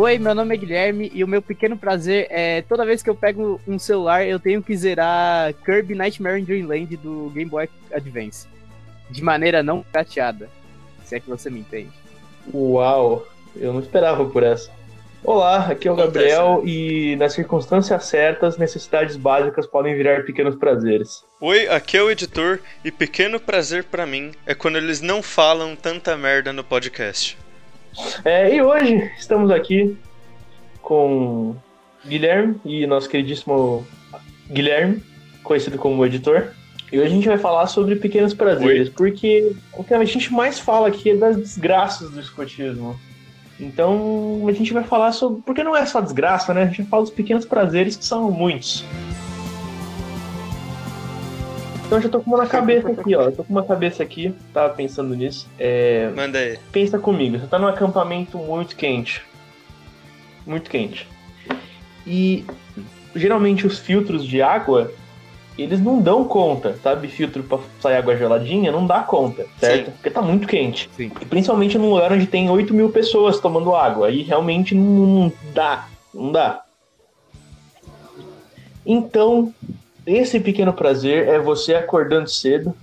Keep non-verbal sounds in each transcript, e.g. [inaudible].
Oi, meu nome é Guilherme e o meu pequeno prazer é toda vez que eu pego um celular eu tenho que zerar Kirby Nightmare in Dreamland do Game Boy Advance. De maneira não prateada. Se é que você me entende. Uau, eu não esperava por essa. Olá, aqui é o Gabriel e nas circunstâncias certas, necessidades básicas podem virar pequenos prazeres. Oi, aqui é o editor e pequeno prazer pra mim é quando eles não falam tanta merda no podcast. É, e hoje estamos aqui com Guilherme e nosso queridíssimo Guilherme, conhecido como editor. E hoje a gente vai falar sobre pequenos prazeres, Oi. porque o que a gente mais fala aqui é das desgraças do escotismo. Então a gente vai falar sobre. Porque não é só desgraça, né? A gente vai falar dos pequenos prazeres, que são muitos. Então eu já tô com uma na cabeça aqui, ó. Eu tô com uma cabeça aqui, tava pensando nisso. É, Manda aí. pensa comigo, você tá num acampamento muito quente. Muito quente. E geralmente os filtros de água, eles não dão conta, sabe? Filtro pra sair água geladinha não dá conta, certo? Sim. Porque tá muito quente. Sim. E principalmente num lugar onde tem 8 mil pessoas tomando água. Aí realmente não, não dá. Não dá. Então, esse pequeno prazer é você acordando cedo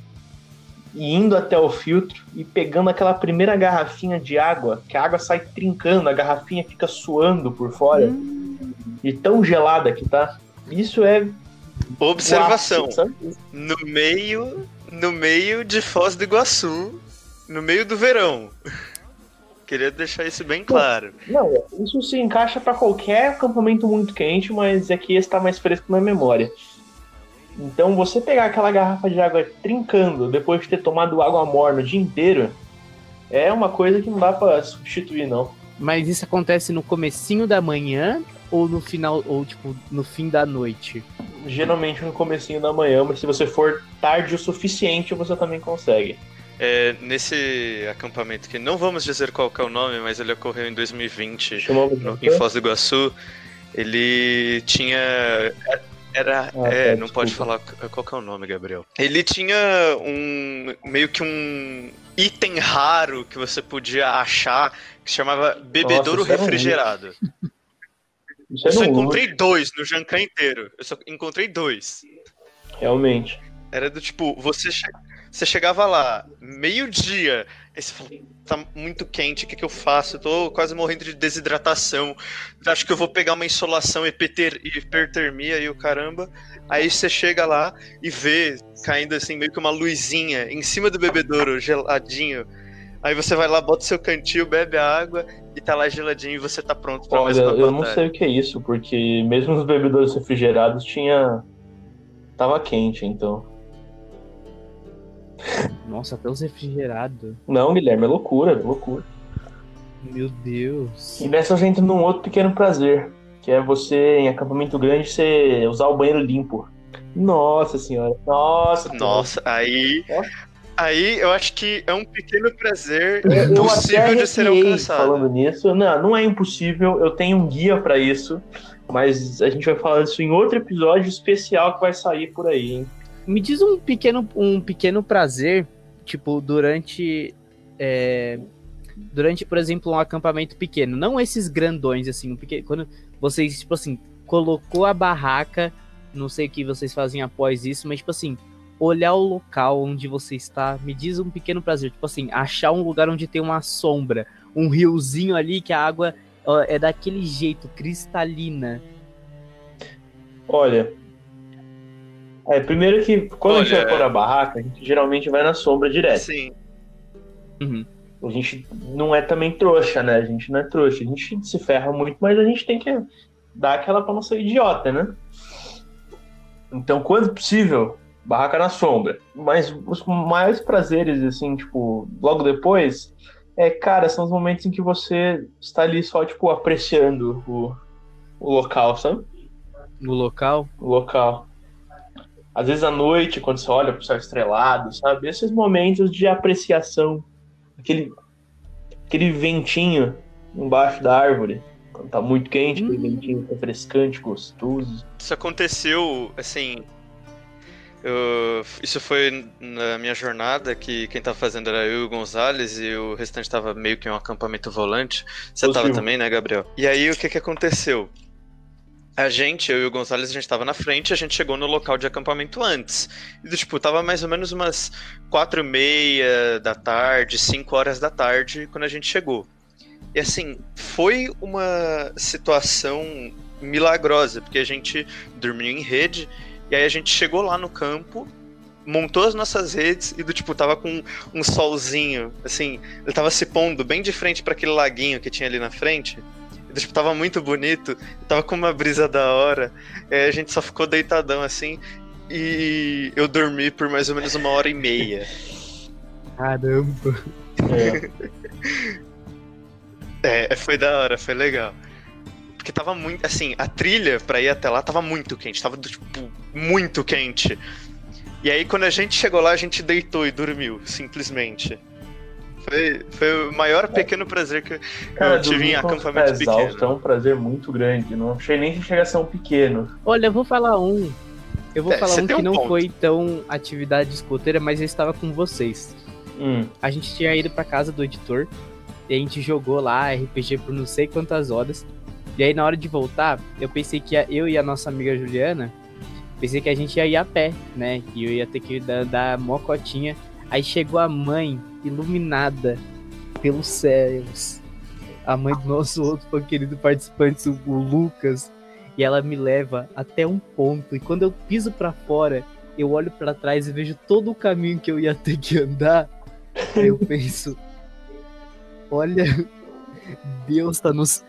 e indo até o filtro e pegando aquela primeira garrafinha de água, que a água sai trincando, a garrafinha fica suando por fora. E tão gelada que tá. Isso é Observação. sabe? No meio, no meio de Foz do Iguaçu, no meio do verão. [laughs] Queria deixar isso bem claro. Não, isso se encaixa pra qualquer acampamento muito quente, mas é que esse tá mais fresco na memória. Então, você pegar aquela garrafa de água trincando depois de ter tomado água morna o dia inteiro, é uma coisa que não dá pra substituir, não. Mas isso acontece no comecinho da manhã ou no final, ou tipo, no fim da noite? Geralmente no comecinho da manhã, mas se você for tarde o suficiente, você também consegue. É, nesse acampamento que não vamos dizer qual que é o nome, mas ele ocorreu em 2020 Chamava no- em Foz do Iguaçu. Ele tinha. Era. Ah, é, tá, não pode falar qual que é o nome, Gabriel. Ele tinha um. meio que um item raro que você podia achar que se chamava bebedouro um refrigerado. Eu é só encontrei dois no Jancan inteiro. Eu só encontrei dois. realmente. Era do tipo, você, che- você chegava lá, meio-dia, aí você falou, tá muito quente, o que, que eu faço? Eu tô quase morrendo de desidratação. Acho que eu vou pegar uma insolação, hiperter- hipertermia e o caramba. Aí você chega lá e vê caindo assim, meio que uma luzinha em cima do bebedouro, geladinho. Aí você vai lá, bota seu cantil, bebe a água e tá lá geladinho e você tá pronto pra mais Olha, uma eu não sei o que é isso, porque mesmo nos bebedouros refrigerados tinha. Tava quente, então. Nossa, até os refrigerados. Não, Guilherme, é loucura, é loucura. Meu Deus. E nessa eu entro num outro pequeno prazer, que é você, em acampamento grande, você usar o banheiro limpo. Nossa senhora. Nossa, Nossa, aí. Aí eu acho que é um pequeno prazer Eu impossível de ser alcançado. Falando nisso, não, não é impossível, eu tenho um guia pra isso, mas a gente vai falar disso em outro episódio especial que vai sair por aí, hein? Me diz um pequeno, um pequeno prazer, tipo, durante. é, durante, por exemplo, um acampamento pequeno. Não esses grandões, assim, quando vocês, tipo assim, colocou a barraca, não sei o que vocês fazem após isso, mas, tipo assim, olhar o local onde você está, me diz um pequeno prazer. Tipo assim, achar um lugar onde tem uma sombra, um riozinho ali que a água ó, é daquele jeito, cristalina. Olha. É, primeiro que quando a gente Olha- vai pôr a barraca, a gente geralmente vai na sombra direto. Sim. Uhum. A gente não é também trouxa, né? A gente não é trouxa. A gente se ferra muito, mas a gente tem que dar aquela pra não ser idiota, né? Então, quando possível, barraca na sombra. Mas os maiores prazeres, assim, tipo, logo depois, é, cara, são os momentos em que você está ali só, tipo, apreciando o, o local, sabe? No local. o local. Às vezes à noite, quando você olha pro céu estrelado, sabe? Esses momentos de apreciação. Aquele, aquele ventinho embaixo da árvore. Quando tá muito quente, aquele Hum. ventinho refrescante, gostoso. Isso aconteceu, assim. Eu, isso foi na minha jornada, que quem tava fazendo era eu e o Gonzalez, e o restante tava meio que em um acampamento volante. Você tava também, né, Gabriel? E aí o que que aconteceu? A gente, eu e o Gonzalez, a gente tava na frente, a gente chegou no local de acampamento antes. E, tipo, tava mais ou menos umas quatro e meia da tarde, cinco horas da tarde, quando a gente chegou. E assim, foi uma situação milagrosa, porque a gente dormiu em rede, e aí a gente chegou lá no campo, montou as nossas redes e do tipo tava com um solzinho, assim, ele tava se pondo bem de frente para aquele laguinho que tinha ali na frente. Tipo, tava muito bonito, tava com uma brisa da hora. Aí a gente só ficou deitadão assim e eu dormi por mais ou menos uma hora e meia. Caramba. [laughs] É. é, foi da hora, foi legal. Porque tava muito. Assim, a trilha pra ir até lá tava muito quente. Tava, tipo, muito quente. E aí, quando a gente chegou lá, a gente deitou e dormiu, simplesmente. Foi, foi o maior pequeno prazer que Cara, eu tive em acampamento exausto, pequeno. É um prazer muito grande. Não achei nem que chega a ser um pequeno. Olha, eu vou falar um. Eu vou É, falar um que um não ponto. foi tão atividade escoteira, mas eu estava com vocês. Hum. A gente tinha ido pra casa do editor e a gente jogou lá RPG por não sei quantas horas. E aí na hora de voltar, eu pensei que eu e a nossa amiga Juliana, pensei que a gente ia ir a pé, né? Que eu ia ter que dar, dar mocotinha. Aí chegou a mãe iluminada pelos céus. A mãe do nosso outro querido participante, o Lucas. E ela me leva até um ponto. E quando eu piso pra fora, eu olho pra trás e vejo todo o caminho que eu ia ter que andar. Aí eu [laughs] penso, olha, Deus tá nos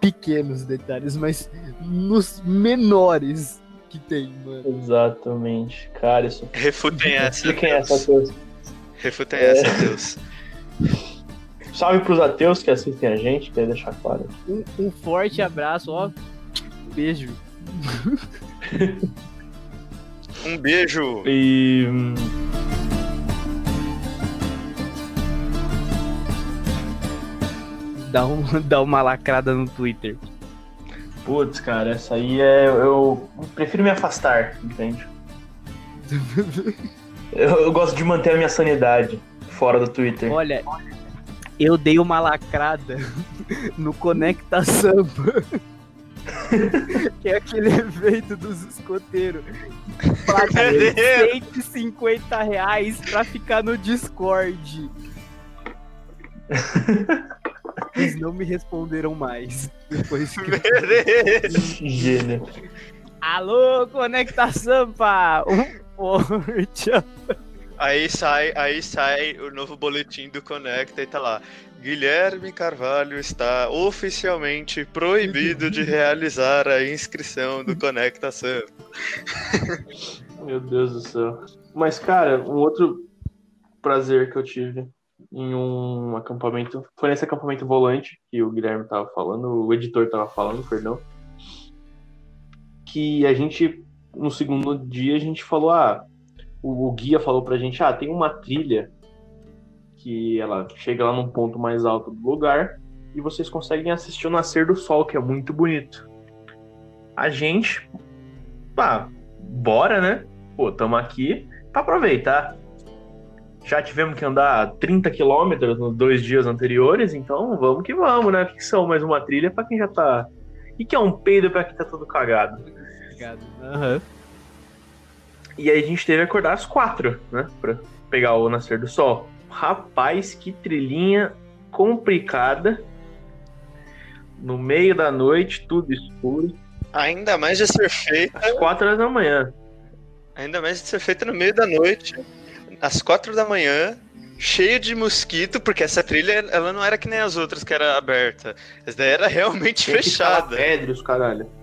pequenos detalhes, mas nos menores que tem, mano. Exatamente. Cara, isso. Refutem essa, Expliquem essa coisa. Refutem É. essa, Deus. Salve pros ateus que assistem a gente, queria deixar claro. Um, um forte abraço, ó. Beijo. Um beijo. E. hum, Dá, um, [laughs] dá uma lacrada no Twitter. Putz, cara, essa aí é. Eu prefiro me afastar, entende? [laughs] Eu, eu gosto de manter a minha sanidade fora do Twitter. Olha, eu dei uma lacrada [laughs] no Conecta Samba. [laughs] que é aquele evento dos escoteiros. Deus. [laughs] 150 reais pra ficar no Discord. Eles não me responderam mais. Depois que... Gênio. Alô, Conecta Sampa! Um Aí sai, aí sai o novo boletim do Conecta e tá lá. Guilherme Carvalho está oficialmente proibido de realizar a inscrição do Conecta Sam. [laughs] Meu Deus do céu. Mas, cara, um outro prazer que eu tive em um acampamento foi nesse acampamento volante que o Guilherme tava falando, o editor tava falando, perdão. Que a gente, no segundo dia, a gente falou: ah, o, o guia falou pra gente: ah, tem uma trilha que ela chega lá num ponto mais alto do lugar e vocês conseguem assistir o nascer do sol, que é muito bonito. A gente, pá, bora, né? Pô, tamo aqui pra aproveitar. Já tivemos que andar 30 quilômetros nos dois dias anteriores, então vamos que vamos, né? Ficção, mais uma trilha pra quem já tá. E que é um peido pra quem tá todo cagado. Aham. E aí a gente teve que acordar às quatro, né? Pra pegar o nascer do sol. Rapaz, que trilhinha complicada. No meio da noite, tudo escuro. Ainda mais de ser feita, Às quatro horas da manhã. ainda mais de ser feita no meio da noite, às quatro da manhã, cheio de mosquito, porque essa trilha ela não era que nem as outras que era aberta. Essa daí era [laughs] realmente escalar fechada. Pedras, caralho.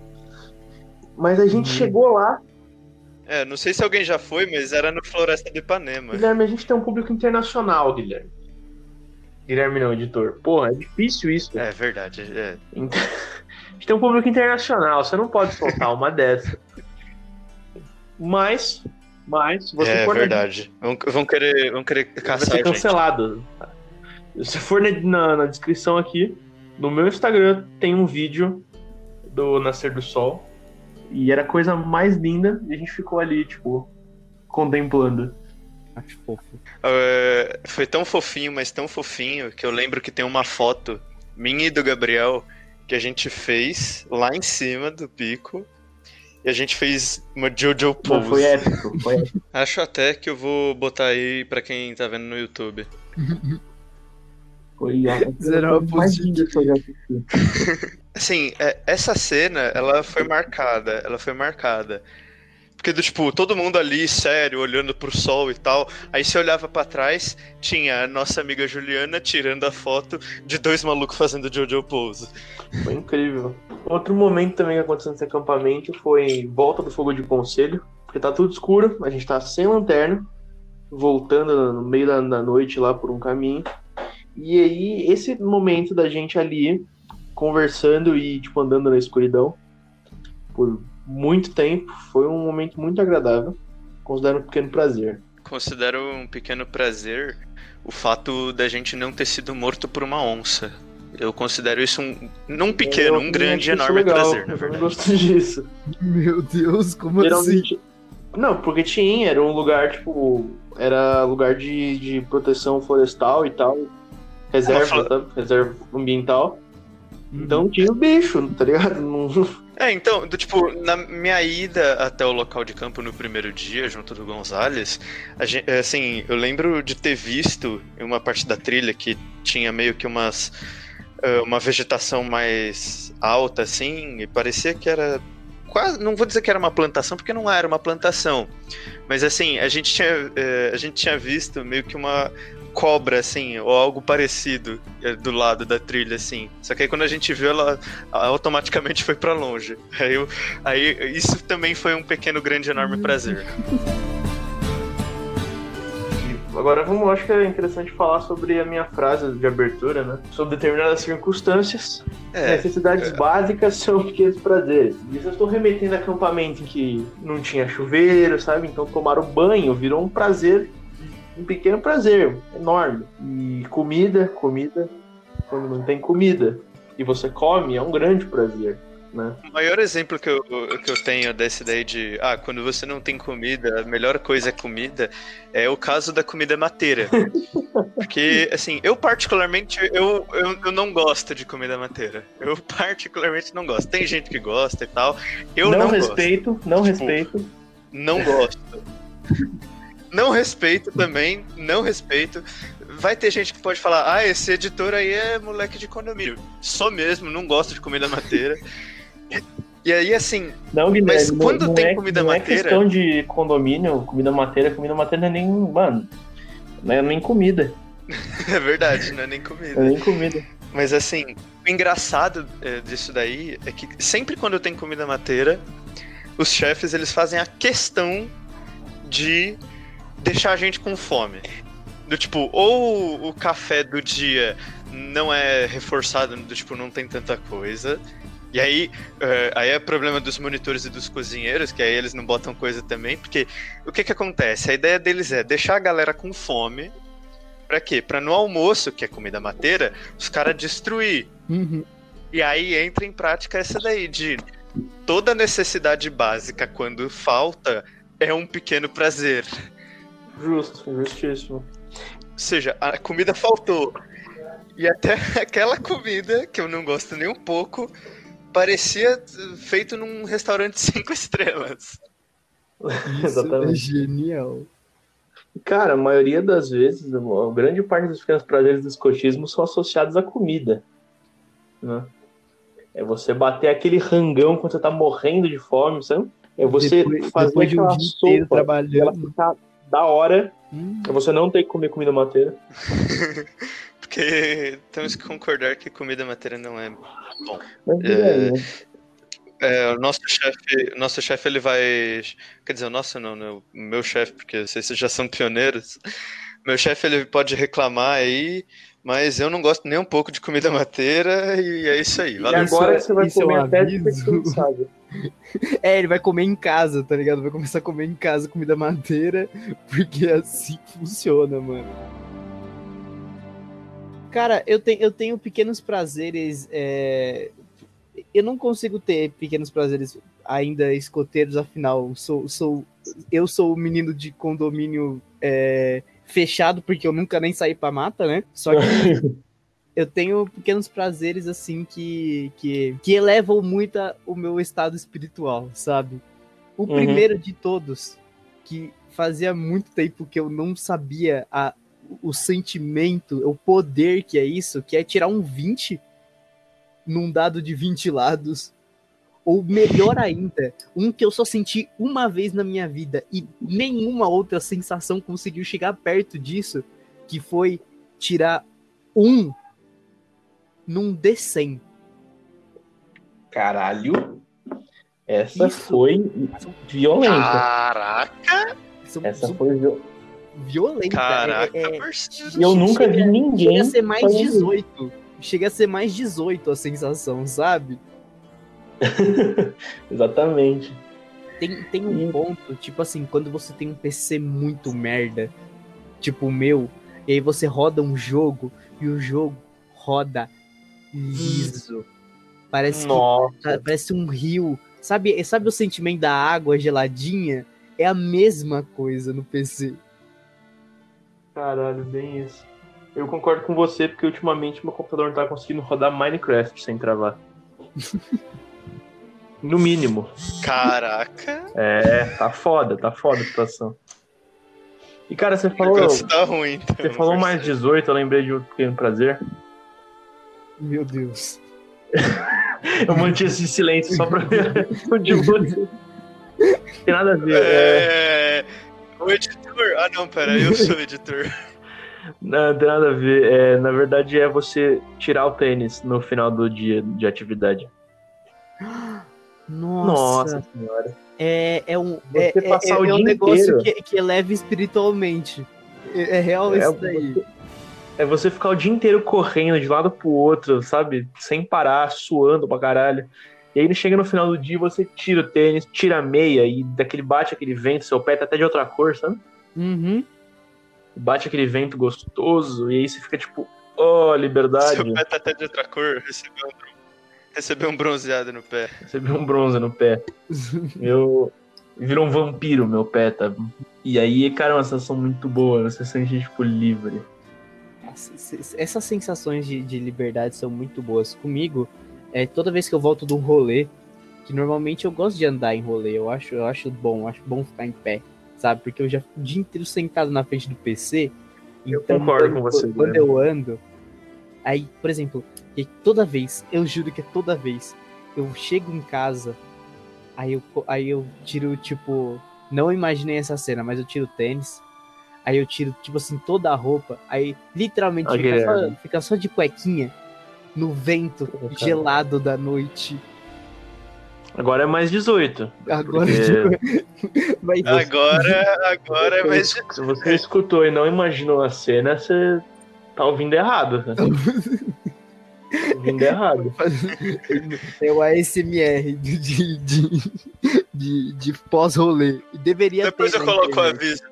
Mas a gente Hum. chegou lá. É, não sei se alguém já foi, mas era no Floresta de Ipanema. Guilherme, a gente tem um público internacional, Guilherme. Guilherme não, editor. Porra, é difícil isso. É verdade. É. Então, [laughs] a gente tem um público internacional, você não pode soltar uma dessa. Mas, mas, se você é for na- verdade. Vão, vão querer, vão querer vai caçar ser a gente. cancelado. Se for na, na- na descrição aqui, no meu Instagram tem um vídeo do Nascer do Sol. E era a coisa mais linda. E a gente ficou ali, tipo, contemplando. Acho fofo. Uh, foi tão fofinho, mas tão fofinho, que eu lembro que tem uma foto minha e do Gabriel que a gente fez lá em cima do pico. E a gente fez uma Jojo pose. Não, foi épico, foi épico. Acho até que eu vou botar aí pra quem tá vendo no YouTube. [laughs] Foi [laughs] a Zero mais linda que eu já assisti. [laughs] Assim, é, essa cena, ela foi marcada, ela foi marcada. Porque, do, tipo, todo mundo ali, sério, olhando pro sol e tal. Aí você olhava pra trás, tinha a nossa amiga Juliana tirando a foto de dois malucos fazendo Jojo Pose. Foi incrível. Outro momento também que aconteceu nesse acampamento foi volta do fogo de conselho. Porque tá tudo escuro, a gente tá sem lanterna, voltando no meio da, da noite lá por um caminho. E aí, esse momento da gente ali conversando e, tipo, andando na escuridão por muito tempo foi um momento muito agradável. Considero um pequeno prazer. Considero um pequeno prazer o fato da gente não ter sido morto por uma onça. Eu considero isso um. Não pequeno, Eu um grande, enorme legal, prazer, na Eu verdade. gosto disso. Meu Deus, como assim? Geralmente. Não, porque tinha, era um lugar, tipo. Era lugar de, de proteção florestal e tal. Reserva, tá? Reserva ambiental. Uhum. Então tinha o bicho, tá ligado? Não- É, então, do, tipo, na minha ida até o local de campo no primeiro dia, junto do Gonzalez, a gen- é, assim, eu lembro de ter visto em uma parte da trilha que tinha meio que umas. é, uma vegetação mais alta, assim, e parecia que era. Quase, não vou dizer que era uma plantação, porque não era uma plantação. Mas assim, a gente tinha, é, a gente tinha visto meio que uma cobra, assim, ou algo parecido é, do lado da trilha, assim. Só que aí quando a gente viu, ela automaticamente foi pra longe. [laughs] Aí, eu- aí isso também foi um pequeno, grande, enorme prazer. Agora vamos, acho que é interessante falar sobre a minha frase de abertura, né? Sobre determinadas circunstâncias. É, Necessidades básicas são pequenos prazeres. Isso eu estou remetendo a acampamento em que não tinha chuveiro, sabe? Então tomar o banho virou um prazer, um pequeno prazer, enorme. E comida, comida, quando não tem comida e você come, é um grande prazer, né? o maior exemplo que eu, que eu tenho dessa ideia de, ah, quando você não tem comida, a melhor coisa é comida, é o caso da comida mateira. [laughs] Porque, assim, eu particularmente, eu, eu, eu não gosto de comida mateira. Eu [laughs] particularmente não gosto. Tem gente que gosta e tal. Eu não, não, gosto. respeito, não Tipo, respeito. Não gosto. [laughs] Não respeito também, não respeito. Vai ter gente que pode falar, ah, esse editor aí é moleque de condomínio. Sou mesmo, não gosto de comida mateira. E aí, assim, Não, Guilherme, Mas não- quando não tem é, comida não mateira- é questão de condomínio, comida mateira, comida mateira não é nem, mano, não é nem comida, [laughs] é verdade, não é nem não comida. é nem comida. Mas assim, o engraçado é, disso daí é que sempre quando tem comida mateira, os chefes eles fazem a questão de deixar a gente com fome. Do tipo, ou o café do dia não é reforçado, do tipo, não tem tanta coisa. E aí, é, aí é problema dos monitores e dos cozinheiros, que aí eles não botam coisa também, porque o que que acontece? A ideia deles é deixar a galera com fome, pra quê? Pra no almoço, que é comida mateira, os caras destruir. Uhum. E aí entra em prática essa daí de toda necessidade básica quando falta é um pequeno prazer. Justo, justíssimo. Ou seja, a comida faltou. E até [laughs] aquela comida, que eu não gosto nem um pouco, parecia feito num restaurante [laughs] cinco estrelas. Isso Exatamente. é genial. Cara, a maioria das vezes, a grande parte dos pequenos prazeres do escotismo são associados à comida, né? É você bater aquele rangão quando você tá morrendo de fome, sabe? É você depois, fazer depois de um aquela dia inteiro sopa, ela trabalhando. ficar da hora, Hum, é você não ter que comer comida mateira. [laughs] Porque temos que concordar que comida matéria não é Mas, É, é, né? É, o nosso chefe, nosso chefe ele vai, quer dizer, o nosso não, né? O meu chefe, porque vocês já são pioneiros. Meu chefe ele pode reclamar aí, mas eu não gosto nem um pouco de comida mateira e é isso aí. E Valeu. Isso agora você vai é um comer até aviso. depois que você sabe. [laughs] É, ele vai comer em casa, tá ligado? Vai começar a comer em casa comida madeira, [laughs] porque é assim que funciona, mano. Cara, eu tenho, eu tenho pequenos prazeres. é, eu não consigo ter pequenos prazeres ainda escoteiros, afinal, sou, sou, eu sou o menino de condomínio é, fechado, porque eu nunca nem saí pra mata, né? Só que [laughs] eu tenho pequenos prazeres, assim, que, que, que elevam muito a- o meu estado espiritual, sabe? O Uhum. primeiro de todos, que fazia muito tempo que eu não sabia a, o sentimento, o poder que é isso, que é tirar um 20 num dado de 20 lados. Ou melhor [laughs] ainda, um que eu só senti uma vez na minha vida e nenhuma outra sensação conseguiu chegar perto disso, que foi tirar um num D100. Caralho. Essa Isso. foi violenta. Caraca, São, Essa foi viol- violenta. caraca, é- é-. E eu nunca vi Chega- ninguém. Chega a ser mais fazendo 18. Chega a ser mais 18 a sensação, sabe? [laughs] Exatamente. Tem, tem um ponto, tipo assim, quando você tem um PC muito merda, tipo o meu, e aí você roda um jogo e o jogo roda liso. Parece, que, parece um rio. Sabe, sabe o sentimento da água geladinha? É a mesma coisa no PC. Caralho, bem isso. Eu concordo com você, porque ultimamente meu computador não tá conseguindo rodar Minecraft sem travar. No mínimo. Caraca, É, tá foda, tá foda a situação. E cara, você falou. tá ruim. Então, Você falou mais 18, eu lembrei de um pequeno prazer. Meu Deus. Eu mantive esse silêncio só pra ver o de você. Tem nada a ver. É, É... O editor? Ah, não, pera, eu sou o editor. não tem nada a ver. É, na verdade, é você tirar o tênis no final do dia de atividade. Nossa. Nossa senhora. É, é um, Você é, é- é um negócio que, que eleva espiritualmente. É, é real É, isso daí. É você ficar o dia inteiro correndo de lado pro outro, sabe? Sem parar, suando pra caralho. E aí chega no final do dia, você tira o tênis, tira a meia e daquele bate aquele vento, seu pé tá até de outra cor, sabe? Uhum. Bate aquele vento gostoso e aí você fica tipo, oh, liberdade. Seu pé tá até de outra cor, recebeu um, recebeu um bronzeado no pé. Viu um bronze no pé. [laughs] Eu virou um vampiro meu pé, tá? E aí, cara, é uma sensação muito boa, você se sente tipo livre. Essas- sensações de, de liberdade são muito boas. Comigo, é, toda vez que eu volto um rolê, que normalmente eu gosto de andar em rolê, eu acho, eu acho bom, acho bom ficar em pé, sabe? Porque eu já fico o dia inteiro sentado na frente do PC. Eu então concordo quando- com você, Quando eu ando, aí, por exemplo, toda vez, eu juro que é toda vez, eu chego em casa, aí eu, aí eu tiro, tipo, não imaginei essa cena, mas eu tiro o tênis, aí eu tiro, tipo assim, toda a roupa, aí literalmente Ah, fica só, fica só de cuequinha no vento gelado da noite. Agora é mais 18. Agora, Porque- tipo, [laughs] mas Agora, agora é [laughs] mais. Se você escutou e não imaginou a cena, você tá ouvindo errado. né? [laughs] Tá ouvindo errado. é o ASMR de, de, de, de, pós-rolê. Deveria Depois ter eu coloco o aviso.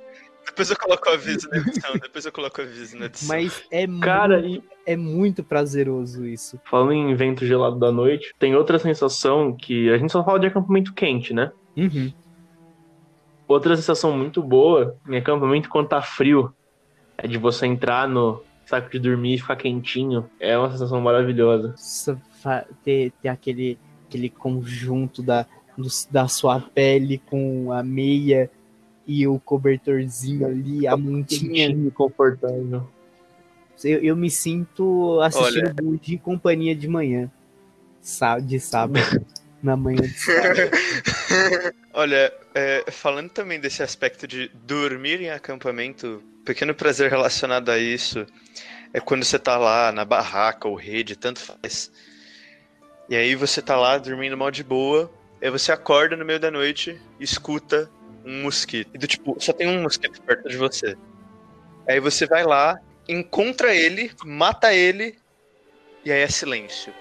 Depois eu coloco o aviso na edição. Depois eu coloco o aviso na edição. Mas é, Cara, muito, e é muito prazeroso isso. falando em vento gelado da noite, tem outra sensação que a gente só fala de acampamento quente, né? Uhum. Outra sensação muito boa em acampamento quando tá frio é de você entrar no saco de dormir e ficar quentinho. É uma sensação maravilhosa. Ter, ter aquele, aquele conjunto da, do- da sua pele com a meia e o cobertorzinho ali, a mantinha. Quentinho, confortável. Eu, eu me sinto assistindo Bom Dia e Companhia de manhã. De sábado. [laughs] na manhã de sábado. [laughs] Olha, é, falando também desse aspecto de dormir em acampamento, pequeno prazer relacionado a isso é quando você tá lá na barraca ou rede, tanto faz. E aí você tá lá dormindo mal de boa, aí você acorda no meio da noite e escuta um mosquito. E do tipo, só tem um mosquito perto de você. Aí você vai lá, encontra ele, mata ele, e aí é silêncio.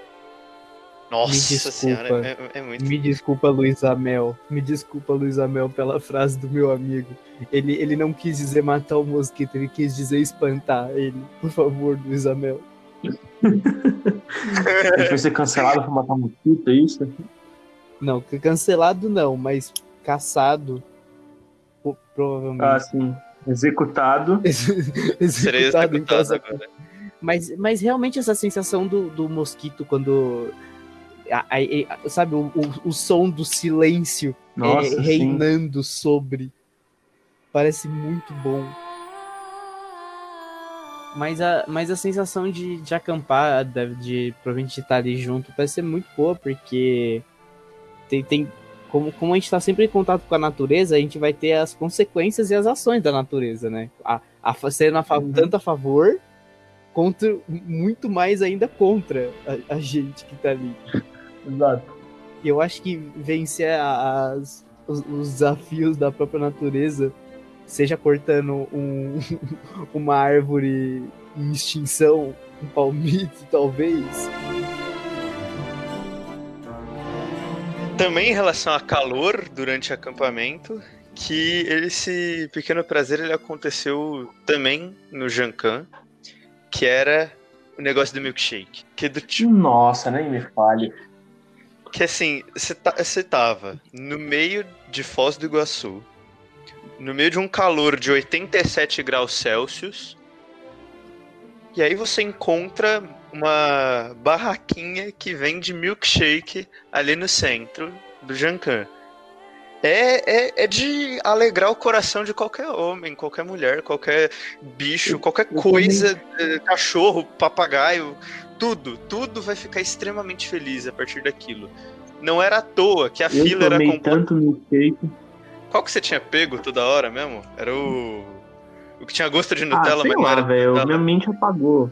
Nossa desculpa. senhora, é, é muito Me desculpa, Luiz Amel. Me desculpa, Luiz Amel, pela frase do meu amigo. Ele, ele não quis dizer matar o mosquito, ele quis dizer espantar ele. Por favor, Luiz Amel. Vai ser cancelado por matar um mosquito, é isso? Não, cancelado não, mas caçado. Provavelmente. Ah, sim. Executado. [laughs] Executado em executado casa. agora. Mas, mas realmente essa sensação do, do mosquito quando. a- a- a- sabe, o, o, o som do silêncio é, Nossa, sim. reinando sobre. Parece muito bom. Mas a, mas a sensação de, de acampar, de, de provavelmente estar ali junto, parece ser muito boa, porque tem, tem como, como a gente está sempre em contato com a natureza, a gente vai ter as consequências e as ações da natureza, né? A, a, sendo a Uhum. tanto a favor, contra, muito mais ainda contra a, a gente que tá ali. Exato. E eu acho que vencer as, os, os desafios da própria natureza, seja cortando um, [laughs] uma árvore em extinção, um palmito, talvez. Também em relação a calor durante acampamento, que esse pequeno prazer ele aconteceu também no Jankan, que era o negócio do milkshake. Que, é do tipo, Nossa, nem me fale. que assim, você tá, você tava no meio de Foz do Iguaçu, no meio de um calor de 87 graus Celsius, e aí você encontra uma barraquinha que vende milkshake ali no centro do Jancan. É, é, é de alegrar o coração de qualquer homem, qualquer mulher, qualquer bicho, qualquer coisa, eh, cachorro, papagaio, tudo, tudo vai ficar extremamente feliz a partir daquilo. Não era à toa que a Eu fila era completa. tanto milkshake. Qual que você tinha pego toda hora mesmo? Era o. O que tinha gosto de Ah, Nutella, sei mas não lá, era velho. Nutella. Minha mente apagou.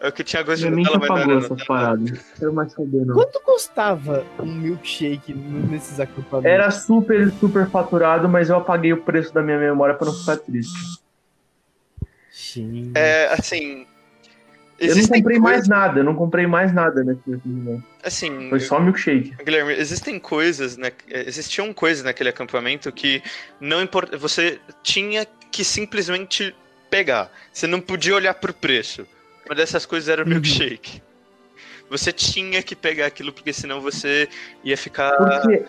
É o que tinha gosto de Nutella, mas não era. Não quero mais saber, não. Quanto custava um milkshake nesses acampamentos? Era super, super faturado, mas eu apaguei o preço da minha memória pra não ficar triste. Gente. É, assim. Eu não comprei coisas, mais nada, eu não comprei mais nada naquele momento. Assim, Foi só milkshake. Guilherme, existem coisas, né? Existiam coisas naquele acampamento que não importa. Você tinha que simplesmente pegar. Você não podia olhar pro preço. Uma dessas coisas era o Uhum. milkshake. Você tinha que pegar aquilo, porque senão você ia ficar Porque,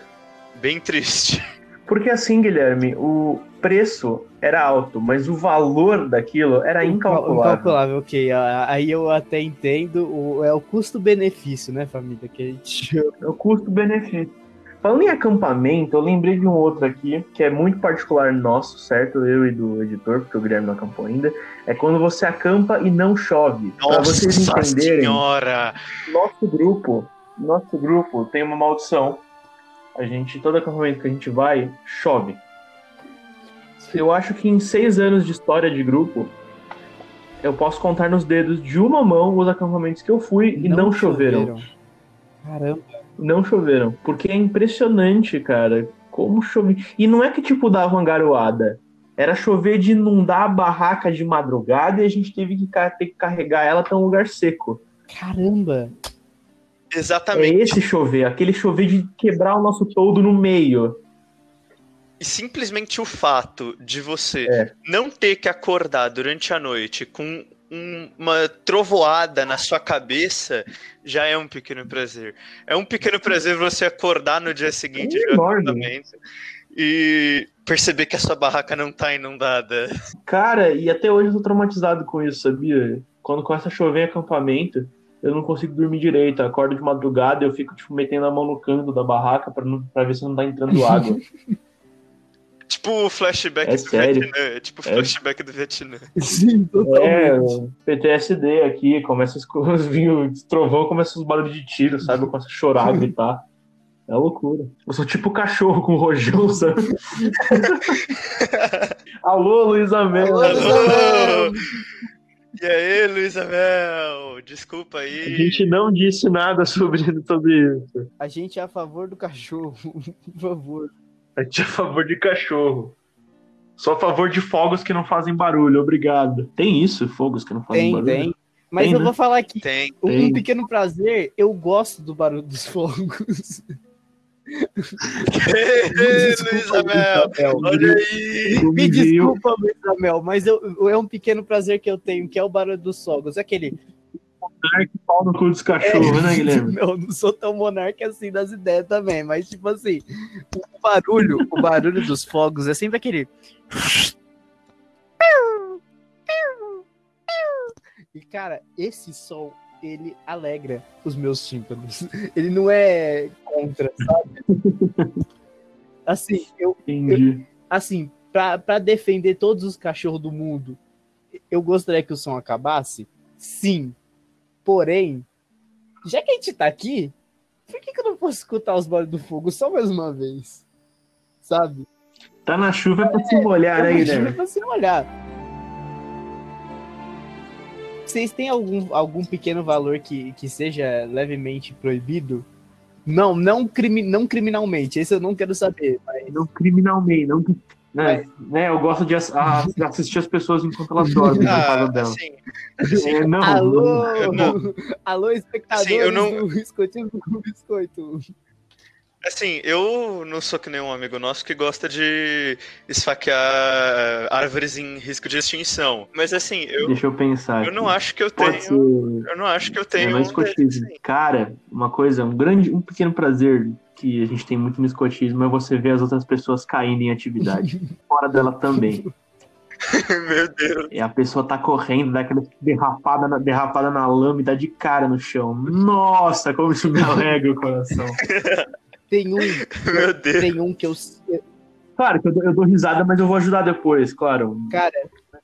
bem triste. [laughs] porque assim, Guilherme, o preço era alto, mas o valor daquilo era incalculável. Incalculável, ok. Aí eu até entendo. O, é o custo-benefício, né, família? Que a gente. É o custo-benefício. Falando em acampamento, eu lembrei de um outro aqui, que é muito particular nosso, certo? Eu e do editor, porque o Guilherme não acampou ainda. É quando você acampa e não chove. Pra Nossa vocês entenderem, senhora! nosso grupo, nosso grupo tem uma maldição. A gente, todo acampamento que a gente vai, chove. Eu acho que em seis anos de história de grupo, eu posso contar nos dedos de uma mão os acampamentos que eu fui e não, choveram. Caramba. Não choveram. Porque é impressionante, cara, como chove. E não é que, tipo, dava uma garoada. Era chover de inundar a barraca de madrugada e a gente teve que, ter que carregar ela pra um lugar seco. Caramba. É Exatamente. esse chover, aquele chover de quebrar o nosso toldo no meio. E simplesmente o fato de você É. não ter que acordar durante a noite com um- uma trovoada na sua cabeça já é um pequeno prazer. É um pequeno prazer você acordar no dia seguinte É e perceber que a sua barraca não tá inundada. Cara, e até hoje eu tô traumatizado com isso, sabia? Quando começa a chover em acampamento, eu não consigo dormir direito. Acordo de madrugada eu fico, tipo, metendo a mão no canto da barraca pra ver se não tá entrando água. [laughs] Tipo o flashback É do sério. Vietnã. É tipo o É. flashback do Vietnã. Sim, É, totalmente. o PTSD aqui, começa os, [laughs] os vinhos, trovão, começa os barulhos de tiro, sabe? Eu começo a chorar, gritar. É loucura. Eu sou tipo cachorro com rojão, sabe? [laughs] Alô, Luísa Mel. Alô. E aí, Luísa Mel? Desculpa A aí. gente não disse nada sobre, sobre isso. A gente é a favor do cachorro, [laughs] por favor. A gente é a favor de cachorro. Sou a favor de fogos que não fazem barulho, obrigado. Tem isso, fogos que não fazem Tem, barulho? tem. Mas Tem, eu né? vou falar aqui, Tem. um, Tem. pequeno prazer, eu gosto do barulho dos fogos. Ei, Luísa Mel! Mel. Olha aí! Me desculpa, Luísa Mel, mas eu, é um pequeno prazer que eu tenho, que é o barulho dos fogos. Aquele. Monarca pau no cu dos cachorros, né, Guilherme? Não, não sou tão monarca assim das ideias também, mas tipo assim, o barulho, o barulho dos fogos é sempre aquele. E cara, esse som ele alegra os meus tímpanos. Ele não é contra, sabe? Assim, eu, Entendi. assim, pra defender todos os cachorros do mundo, eu gostaria que o som acabasse? Sim. Porém, já que a gente tá aqui, por que, que eu não posso escutar os barulhos do fogo só mais uma vez? Sabe? Tá na chuva é pra se molhar, né, Eu Guilherme? imagino pra você olhar. Vocês têm algum, algum pequeno valor que, que seja levemente proibido? Não, não, crimi, não criminalmente. Esse eu não quero saber. Mas... Não criminalmente, não. Né, né, eu gosto de a- assistir as pessoas enquanto elas dormem na casa Ah, dela. assim, É, não, Alô, não- alô, espectadores eu não- do Biscoitinho do Biscoito. Assim, eu não sou que nenhum amigo nosso que gosta de esfaquear árvores em risco de extinção. Mas assim, eu, deixa eu pensar. eu não acho que eu Pode tenho. ser Eu não acho que eu É, tenho mas um escotismo. assim. Cara, uma coisa, um grande, um pequeno prazer que a gente tem muito no escotismo é você ver as outras pessoas caindo em atividade. [laughs] Fora dela também. [laughs] Meu Deus. E a pessoa tá correndo, dá aquela derrapada na, derrapada na lama e dá de cara no chão. Nossa, como isso me alegra o coração. [laughs] Tem um, [laughs] Meu Deus. tem um que eu. Claro que eu dou, eu dou risada, mas eu vou ajudar depois, claro. Cara,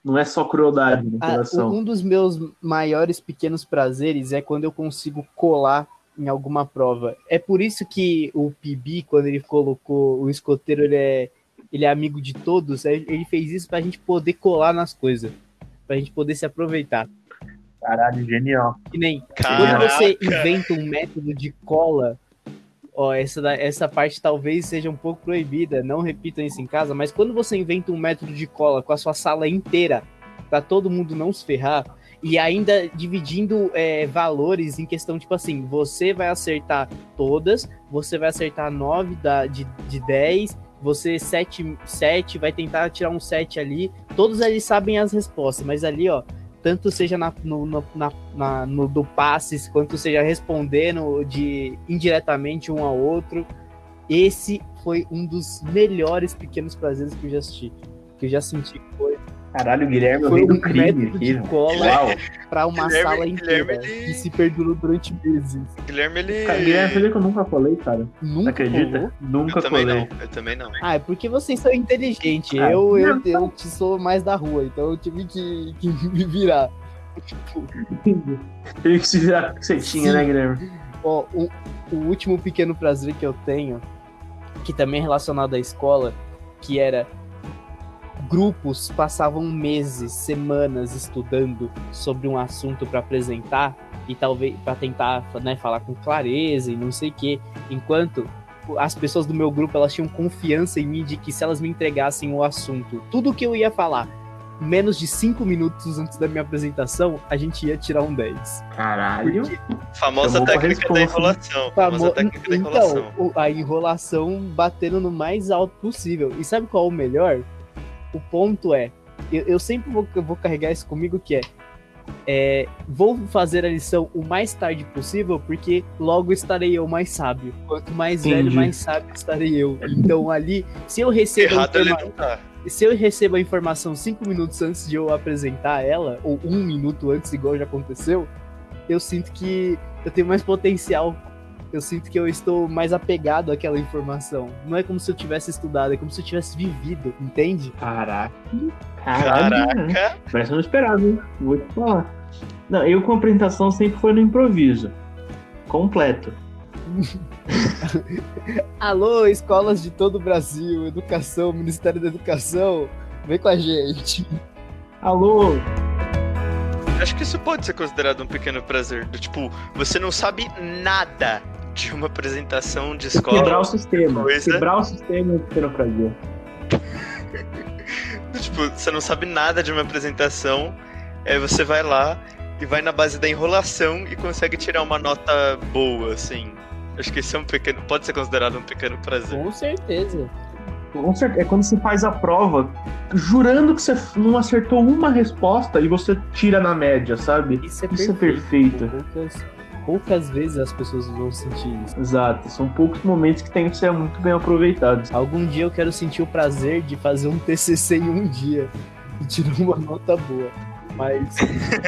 Não é só crueldade no Ah, coração. um dos meus maiores pequenos prazeres é quando eu consigo colar em alguma prova. É por isso que o PB, quando ele colocou o escoteiro, ele é, ele é amigo de todos, ele fez isso pra gente poder colar nas coisas. Pra gente poder se aproveitar. Caralho, genial. Que nem quando Caraca. você inventa um método de cola, ó, essa, essa parte talvez seja um pouco proibida, não repitam isso em casa, mas quando você inventa um método de cola com a sua sala inteira, pra todo mundo não se ferrar, e ainda dividindo é, valores em questão, tipo assim, você vai acertar todas, você vai acertar 9 da, de, de 10, você 7, 7, vai tentar tirar um 7 ali, todos ali sabem as respostas, mas ali, ó, tanto seja na, no, no, na, na- no do passes, quanto seja respondendo de indiretamente um ao outro. Esse foi um dos melhores pequenos prazeres que eu já assisti. Que eu já senti. Foi, Caralho, o Guilherme é foi um do crime aqui. de cola Uau. pra uma Guilherme- sala inteira. Ele- Que se perdurou durante meses. Guilherme, ele. Cara, Guilherme, que eu nunca colei, cara? Você Nunca acredita? colou? Nunca Eu também colei. não. Eu também não. Ah, é porque vocês são inteligentes. Ah, eu, eu, eu te sou mais da rua, então eu tive que, que me virar. Teve que se virar com que você tinha, Sim. né, Guilherme? Ó, o, o último pequeno prazer que eu tenho, que também é relacionado à escola, que era grupos passavam meses, semanas estudando sobre um assunto para apresentar e talvez para tentar né, falar com clareza e não sei o que, enquanto as pessoas do meu grupo elas tinham confiança em mim de que se elas me entregassem o assunto, tudo que eu ia falar, menos de cinco minutos antes da minha apresentação, a gente ia tirar um 10. Caralho. Famosa Chamou pra técnica da enrolação. Famo- Famosa técnica da enrolação. Então, a enrolação batendo no mais alto possível. E sabe qual é o melhor? O ponto é, eu, eu sempre vou, eu vou carregar isso comigo que é, é, vou fazer a lição o mais tarde possível, porque logo estarei eu mais sábio. Quanto mais velho, Entendi. mais sábio estarei eu. Então ali, se eu recebo Errado ele informa- não tá. se eu recebo a informação cinco minutos antes de eu apresentar ela, ou um minuto antes, igual já aconteceu, eu sinto que eu tenho mais potencial. Eu sinto que eu estou mais apegado àquela informação. Não é como se eu tivesse estudado, é como se eu tivesse vivido, entende? Caraca. Caraca. Parece um esperado, hein? Vou te falar. Não, eu com a apresentação sempre foi no improviso. Completo. [laughs] Alô, escolas de todo o Brasil, educação, Ministério da Educação, vem com a gente. Alô? Acho que isso pode ser considerado um pequeno prazer. Do tipo, você não sabe nada de uma apresentação de Quebrar escola. o sistema. Coisa. Quebrar o sistema é um pequeno prazer. Do tipo, você não sabe nada de uma apresentação. Aí você vai lá e vai na base da enrolação e consegue tirar uma nota boa, assim. Acho que esse é um pequeno. Pode ser considerado um pequeno prazer. Com certeza. É quando você faz a prova jurando que você não acertou uma resposta e você tira na média, sabe? Isso é Isso é perfeito. Poucas, vezes as pessoas vão sentir isso. Exato. São poucos momentos que tem que ser muito bem aproveitados. Algum dia eu quero sentir o prazer de fazer um TCC em um dia e tirar uma nota boa. Mas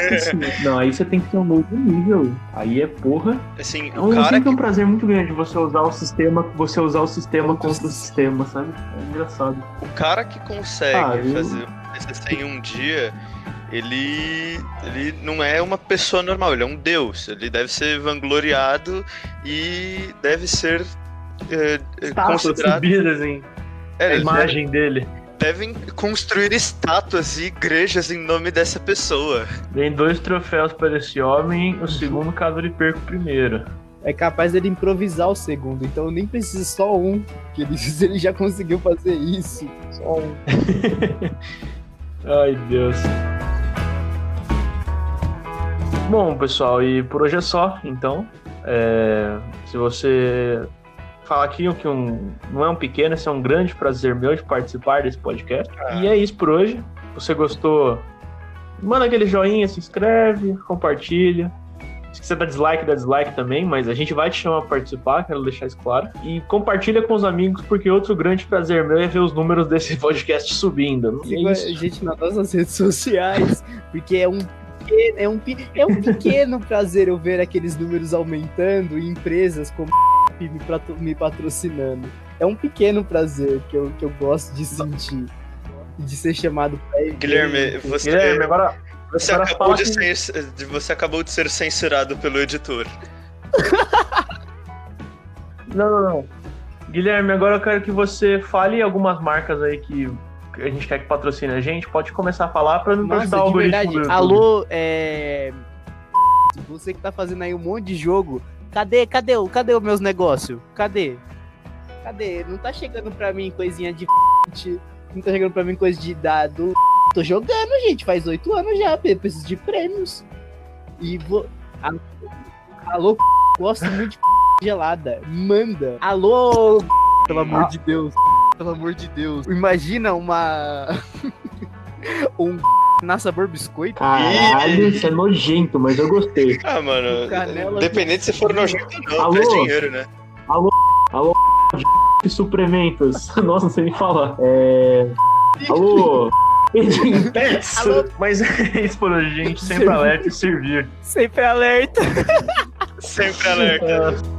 [laughs] Não, aí você tem que ter um outro nível. Aí é porra. Assim, É o um, cara sempre que um prazer muito grande você usar o sistema, você usar o sistema Contra o sistema, sabe? É engraçado. O cara que consegue Ah, eu- fazer TCC em um dia, ele, ele não é uma pessoa normal, ele é um deus. Ele deve ser vangloriado e deve ser é, é, considerado. subidas em É, a imagem dele. devem construir estátuas e igrejas em nome dessa pessoa. Tem dois troféus para esse homem, o segundo caso ele perca o primeiro. é capaz dele improvisar o segundo, então nem preciso só um. Que ele, [laughs] ele já conseguiu fazer isso. Só um. [laughs] Ai, Deus. Bom, pessoal, e por hoje é só, então. É, se você falar aqui que um, não é um pequeno, esse é um grande prazer meu de participar desse podcast. Ah. E é isso por hoje. Se você gostou, manda aquele joinha, se inscreve, compartilha. Se quiser dar dislike, dá dislike também, mas a gente vai te chamar para participar, quero deixar isso claro. E compartilha com os amigos, porque outro grande prazer meu é ver os números desse [laughs] podcast subindo. Siga é a gente nas nossas redes sociais, porque é um pequeno, é um, é um pequeno [laughs] prazer eu ver aqueles números aumentando e empresas como [laughs] me, me patrocinando. É um pequeno prazer que eu, que eu gosto de sentir. e De ser chamado pra. Guilherme, você, Guilherme, agora, você, agora acabou de que- ser, de- você acabou de ser censurado pelo editor. [laughs] Não, não, não. Guilherme, agora eu quero que você fale algumas marcas aí que a gente quer que patrocine a gente. Pode começar a falar para não Nossa, ajudar o algoritmo. Alô, é. Você que tá fazendo aí um monte de jogo. Cadê, cadê, o- cadê os meus negócios? Cadê? Cadê? Não tá chegando pra mim coisinha de [laughs] não tá chegando pra mim coisa de dado. Tô jogando, gente, faz oito anos já, eu preciso de prêmios. E vou. Alô, gosto muito de gelada. Manda. Alô, pelo amor de Deus. Pelo amor de Deus. Imagina uma. [laughs] um na sabor biscoito. Caralho, isso é nojento, mas eu gostei. Ah, mano, Canela independente se for nojento ou não, Alô? dinheiro, né? Que suplementos. [laughs] Nossa, não sei nem falar. É. Alô? Aging Pets. Alô? Mas [laughs] é isso por hoje, gente. Sempre alerta e servir. Sempre alerta. Sempre alerta.